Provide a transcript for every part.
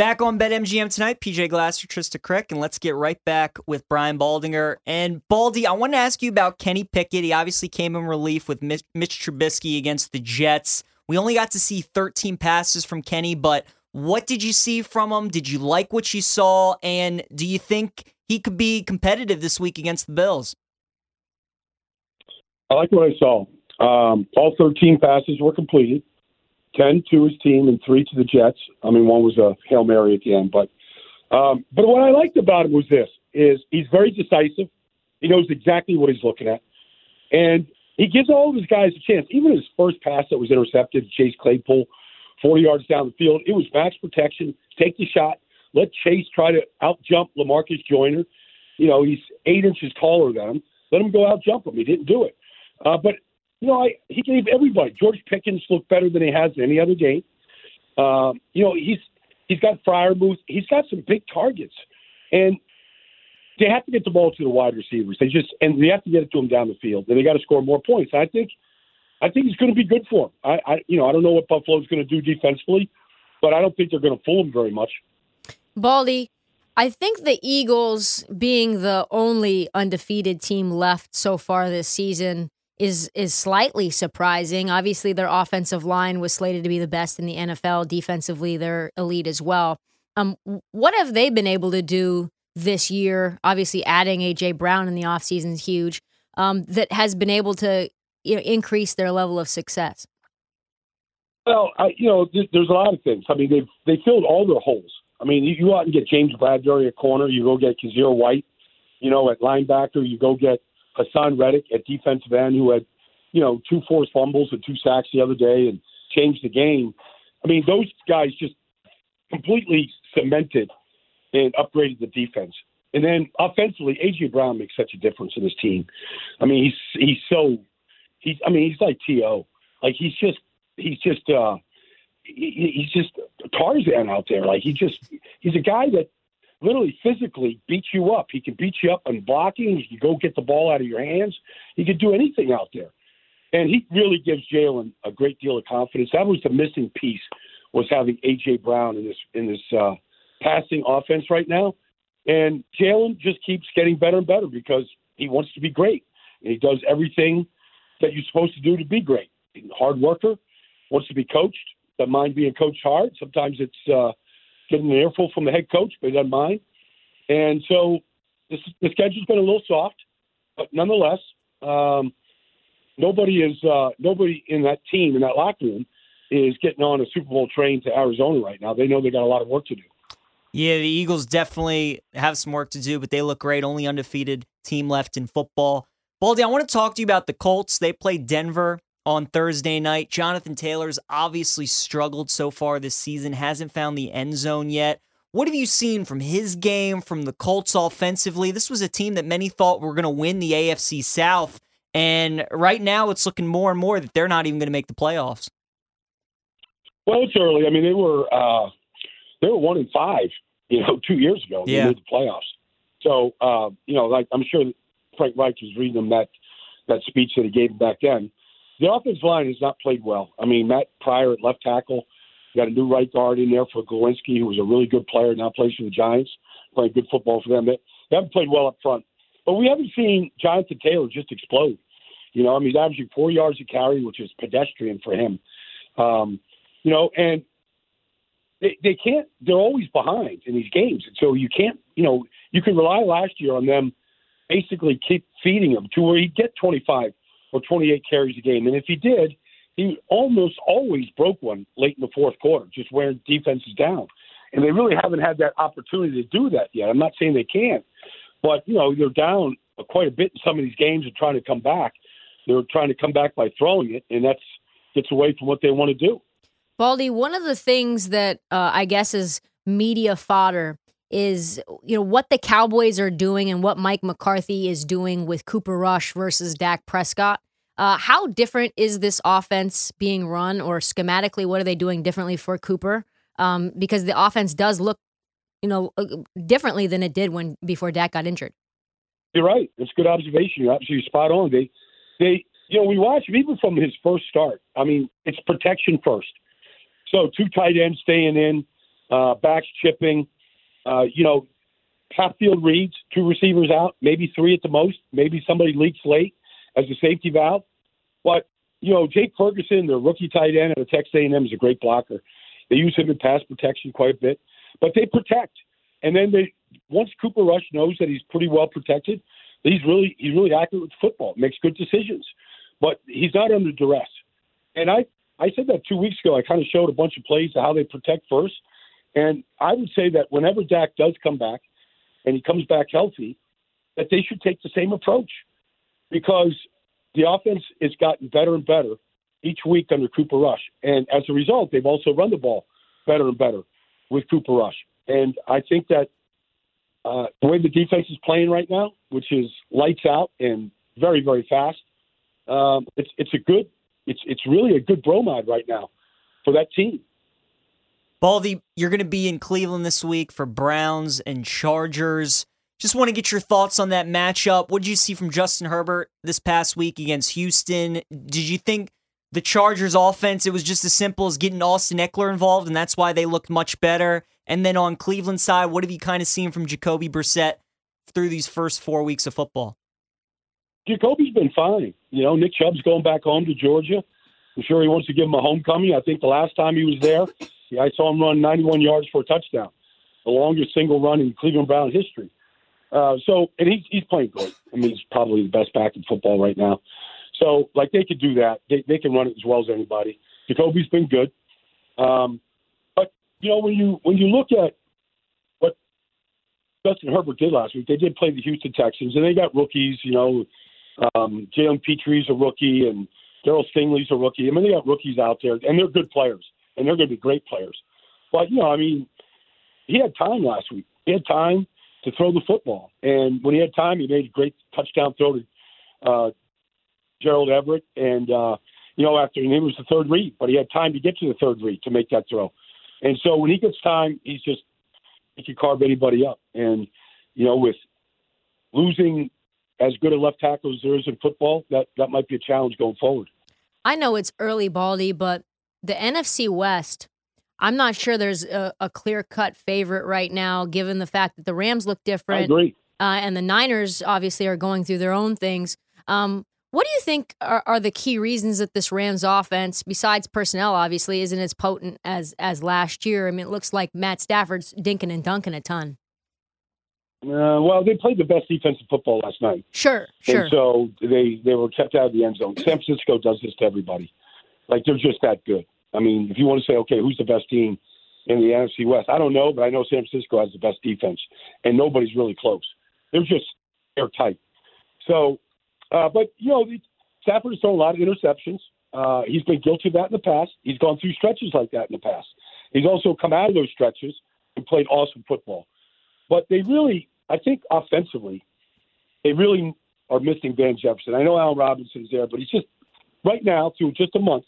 Back on BetMGM tonight, PJ Glasser, Trista Crick, and let's get right back with Brian Baldinger. And Baldy, I want to ask you about Kenny Pickett. He obviously came in relief with Mitch, Trubisky against the Jets. We only got to see 13 passes from Kenny, but what did you see from him? Did you like what you saw? And do you think he could be competitive this week against the Bills? I like what I saw. Um, all 13 passes were completed. 10 to his team and three to the Jets. I mean, one was a Hail Mary at the end. But um, but what I liked about him was this, is he's very decisive. He knows exactly what he's looking at. And he gives all of his guys a chance. Even his first pass that was intercepted, Chase Claypool, 40 yards down the field, it was max protection. Take the shot. Let Chase try to out jump Lamarcus Joyner. You know, he's eight inches taller than him. Let him go out jump him. He didn't do it. Uh, but you know, I, he gave everybody. George Pickens looked better than he has any other game. Um, you know, he's he's got Freiermuth. He's got some big targets, and they have to get the ball to the wide receivers. They just and they have to get it to them down the field, and they got to score more points. I think, I think it's going to be good for him. I, I you know, I don't know what Buffalo's going to do defensively, but I don't think they're going to fool him very much. Baldy, I think the Eagles, being the only undefeated team left so far this season, is is slightly surprising. Obviously, their offensive line was slated to be the best in the NFL. Defensively, they're elite as well. Um, what have they been able to do this year? Obviously, adding AJ Brown in the offseason is huge. Um, that has been able to you know, increase their level of success. Well, I, you know, there's a lot of things. I mean, they've they filled all their holes. I mean, you, you go out and get James Bradberry at corner. You go get Kyzir White, you know, at linebacker. You go get Haason Reddick at defensive end, who had, you know, two forced fumbles and two sacks the other day and changed the game. I mean, those guys just completely cemented and upgraded the defense. And then offensively, AJ Brown makes such a difference in his team. I mean, he's he's so he's I mean he's like To like he's just he's just uh he, he's just Tarzan out there. Like he just he's a guy that literally physically beat you up. He can beat you up on blocking. He can go get the ball out of your hands. He can do anything out there. And he really gives Jalen a great deal of confidence. That was the missing piece was having AJ Brown in this in this uh, passing offense right now. And Jalen just keeps getting better and better because he wants to be great. And he does everything that you're supposed to do to be great. Hard worker, wants to be coached, doesn't mind being coached hard. Sometimes it's uh, getting an earful from the head coach, but he doesn't mind. And so this, the schedule's been a little soft, but nonetheless, um, nobody is uh, nobody in that team in that locker room is getting on a Super Bowl train to Arizona right now. They know they got a lot of work to do. Yeah, the Eagles definitely have some work to do, but they look great. Only undefeated team left in football. Baldy, I want to talk to you about the Colts. They play Denver on Thursday night. Jonathan Taylor's obviously struggled so far this season, hasn't found the end zone yet. What have you seen from his game, from the Colts offensively? This was a team that many thought were going to win the AFC South. And right now, it's looking more and more that they're not even going to make the playoffs. Well, it's early. I mean, they were uh, they were one in five, you know, two years ago. They made the playoffs. So, uh, you know, like I'm sure Frank Reich was reading them that that speech that he gave back then the offensive line has not played well. I mean, Matt Pryor at left tackle, got a new right guard in there for Glowinski, who was a really good player, now plays for the Giants, playing good football for them. They haven't played well up front. But we haven't seen Jonathan Taylor just explode. You know, I mean, he's averaging four yards a carry, which is pedestrian for him. Um, you know, and they, they can't. They're always behind in these games, and so you can't. You know, you can rely last year on them basically keep feeding him to where he'd get 25 or 28 carries a game, and if he did, he almost always broke one late in the fourth quarter, just wearing defenses down. And they really haven't had that opportunity to do that yet. I'm not saying they can't, but you know they're down quite a bit in some of these games and trying to come back. They're trying to come back by throwing it, and that's gets away from what they want to do. Baldy, one of the things that uh, I guess is media fodder is you know what the Cowboys are doing and what Mike McCarthy is doing with Cooper Rush versus Dak Prescott. Uh, how different is this offense being run, or schematically, what are they doing differently for Cooper? Um, because the offense does look, you know, uh, differently than it did when before Dak got injured. You're right. It's a good observation. You're absolutely spot on. They, they, you know, we watch him even from his first start. I mean, it's protection first. So two tight ends staying in, uh, backs chipping, uh, you know, half field reads, two receivers out, maybe three at the most. Maybe somebody leaks late as a safety valve. But you know, Jake Ferguson, the rookie tight end at Texas A&M, is a great blocker. They use him in pass protection quite a bit, but they protect. And then they once Cooper Rush knows that he's pretty well protected, he's really he's really accurate with football, makes good decisions, but he's not under duress. And I I said that two weeks ago. I kind of showed a bunch of plays to how they protect first, and I would say that whenever Dak does come back, and he comes back healthy, that they should take the same approach, because the offense has gotten better and better each week under Cooper Rush, and as a result, they've also run the ball better and better with Cooper Rush. And I think that uh, the way the defense is playing right now, which is lights out and very very fast, um, it's it's a good it's it's really a good bromide right now for that team. Baldy, you're going to be in Cleveland this week for Browns and Chargers. Just want to get your thoughts on that matchup. What did you see from Justin Herbert this past week against Houston? Did you think the Chargers offense, it was just as simple as getting Austin Ekeler involved, and that's why they looked much better? And then on Cleveland side, what have you kind of seen from Jacoby Brissett through these first four weeks of football? Jacoby's been fine. You know, Nick Chubb's going back home to Georgia. I'm sure he wants to give him a homecoming. I think the last time he was there, yeah, I saw him run 91 yards for a touchdown, the longest single run in Cleveland Brown history. Uh, so, and he's he's playing great. I mean, he's probably the best back in football right now. So, like, they could do that. They they can run it as well as anybody. Jacoby's been good. Um, but you know, when you when you look at what Justin Herbert did last week, they did play the Houston Texans, and they got rookies. You know, um, Jalen Pitre's a rookie, and Darryl Stingley's a rookie. I mean, they got rookies out there, and they're good players, and they're going to be great players. But you know, I mean, he had time last week. He had time to throw the football, and when he had time, he made a great touchdown throw to uh, Gerald Everett, and uh, you know, after and it was the third read, but he had time to get to the third read to make that throw. And so when he gets time, he's just he can carve anybody up. And you know, with losing as good a left tackle as there is in football, that that might be a challenge going forward. I know it's early, Baldy, but the NFC West. I'm not sure there's a, a clear cut favorite right now, given the fact that the Rams look different. I agree. Uh, and the Niners obviously are going through their own things. Um, what do you think are, are, the key reasons that this Rams offense, besides personnel, obviously, isn't as potent as as last year? I mean, it looks like Matt Stafford's dinking and dunking a ton. Uh, well, they played the best defensive football last night. Sure, sure. And so they they were kept out of the end zone. San Francisco does this to everybody. Like they're just that good. I mean, if you want to say, okay, who's the best team in the NFC West? I don't know, but I know San Francisco has the best defense, and nobody's really close. They're just airtight. So uh, but you know, Stafford has thrown a lot of interceptions. Uh, he's been guilty of that in the past. He's gone through stretches like that in the past. He's also come out of those stretches and played awesome football. But they really, I think, offensively, they really are missing Van Jefferson. I know Allen Robinson's there, but he's just right now through just a month,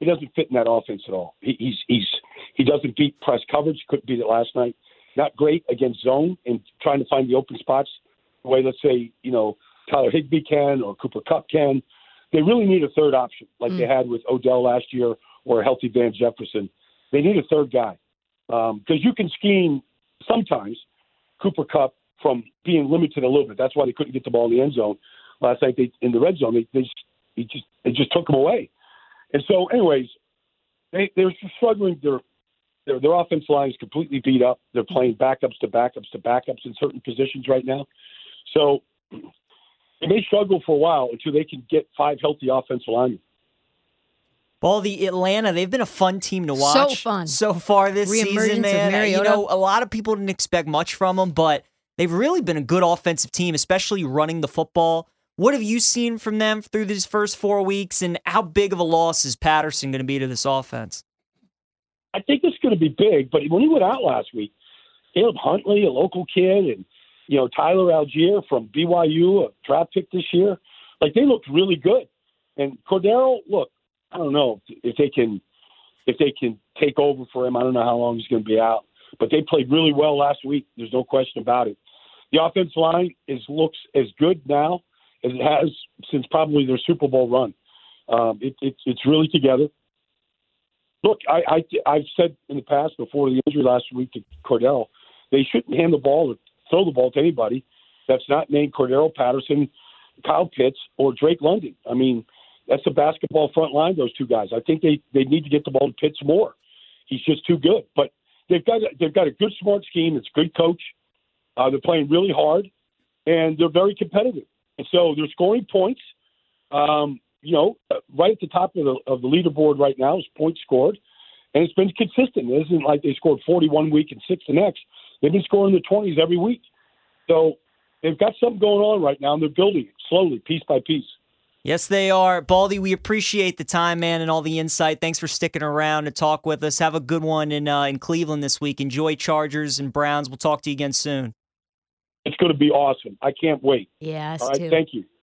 he doesn't fit in that offense at all. He, he's he's he doesn't beat press coverage. Couldn't beat it last night. Not great against zone and trying to find the open spots the way let's say you know Tyler Higbee can or Cooper Kupp can. They really need a third option, like mm. they had with Odell last year or a healthy Van Jefferson. They need a third guy because um, you can scheme sometimes Cooper Kupp from being limited a little bit. That's why they couldn't get the ball in the end zone last night. They in the red zone. They they just, they just they just took him away. And so, anyways, they they're struggling. Their their their offensive line is completely beat up. They're playing backups to backups to backups in certain positions right now. So they may struggle for a while until they can get five healthy offensive linemen. Well, the Atlanta, they've been a fun team to watch. So fun. So far this Reemergence season, of man. You know, a lot of people didn't expect much from them, but they've really been a good offensive team, especially running the football. What have you seen from them through these first four weeks, and how big of a loss is Patterson going to be to this offense? I think it's going to be big. But when he went out last week, Caleb Huntley, a local kid, and you know Tyler Allgeier from BYU, a draft pick this year, like they looked really good. And Cordarrelle, look, I don't know if they can if they can take over for him. I don't know how long he's going to be out, but they played really well last week. There's no question about it. The offensive line is looks as good now as it has since probably their Super Bowl run. Um, it, it, it's really together. Look, I, I I've said in the past before the injury last week to Cordell, they shouldn't hand the ball or throw the ball to anybody that's not named Cordarrelle Patterson, Kyle Pitts, or Drake London. I mean, that's the basketball front line. Those two guys. I think they they need to get the ball to Pitts more. He's just too good. But they've got they've got a good smart scheme. It's a good coach. Uh, they're playing really hard, and they're very competitive. And so they're scoring points. Um, you know, right at the top of the of the leaderboard right now is points scored, and it's been consistent. It isn't like they scored 41 week and six the next. They've been scoring the 20s every week. So they've got something going on right now, and they're building it slowly, piece by piece. Yes, they are. Baldy, we appreciate the time, man, and all the insight. Thanks for sticking around to talk with us. Have a good one in uh, in Cleveland this week. Enjoy Chargers and Browns. We'll talk to you again soon. It's going to be awesome. I can't wait. Yes, All right, too. thank you.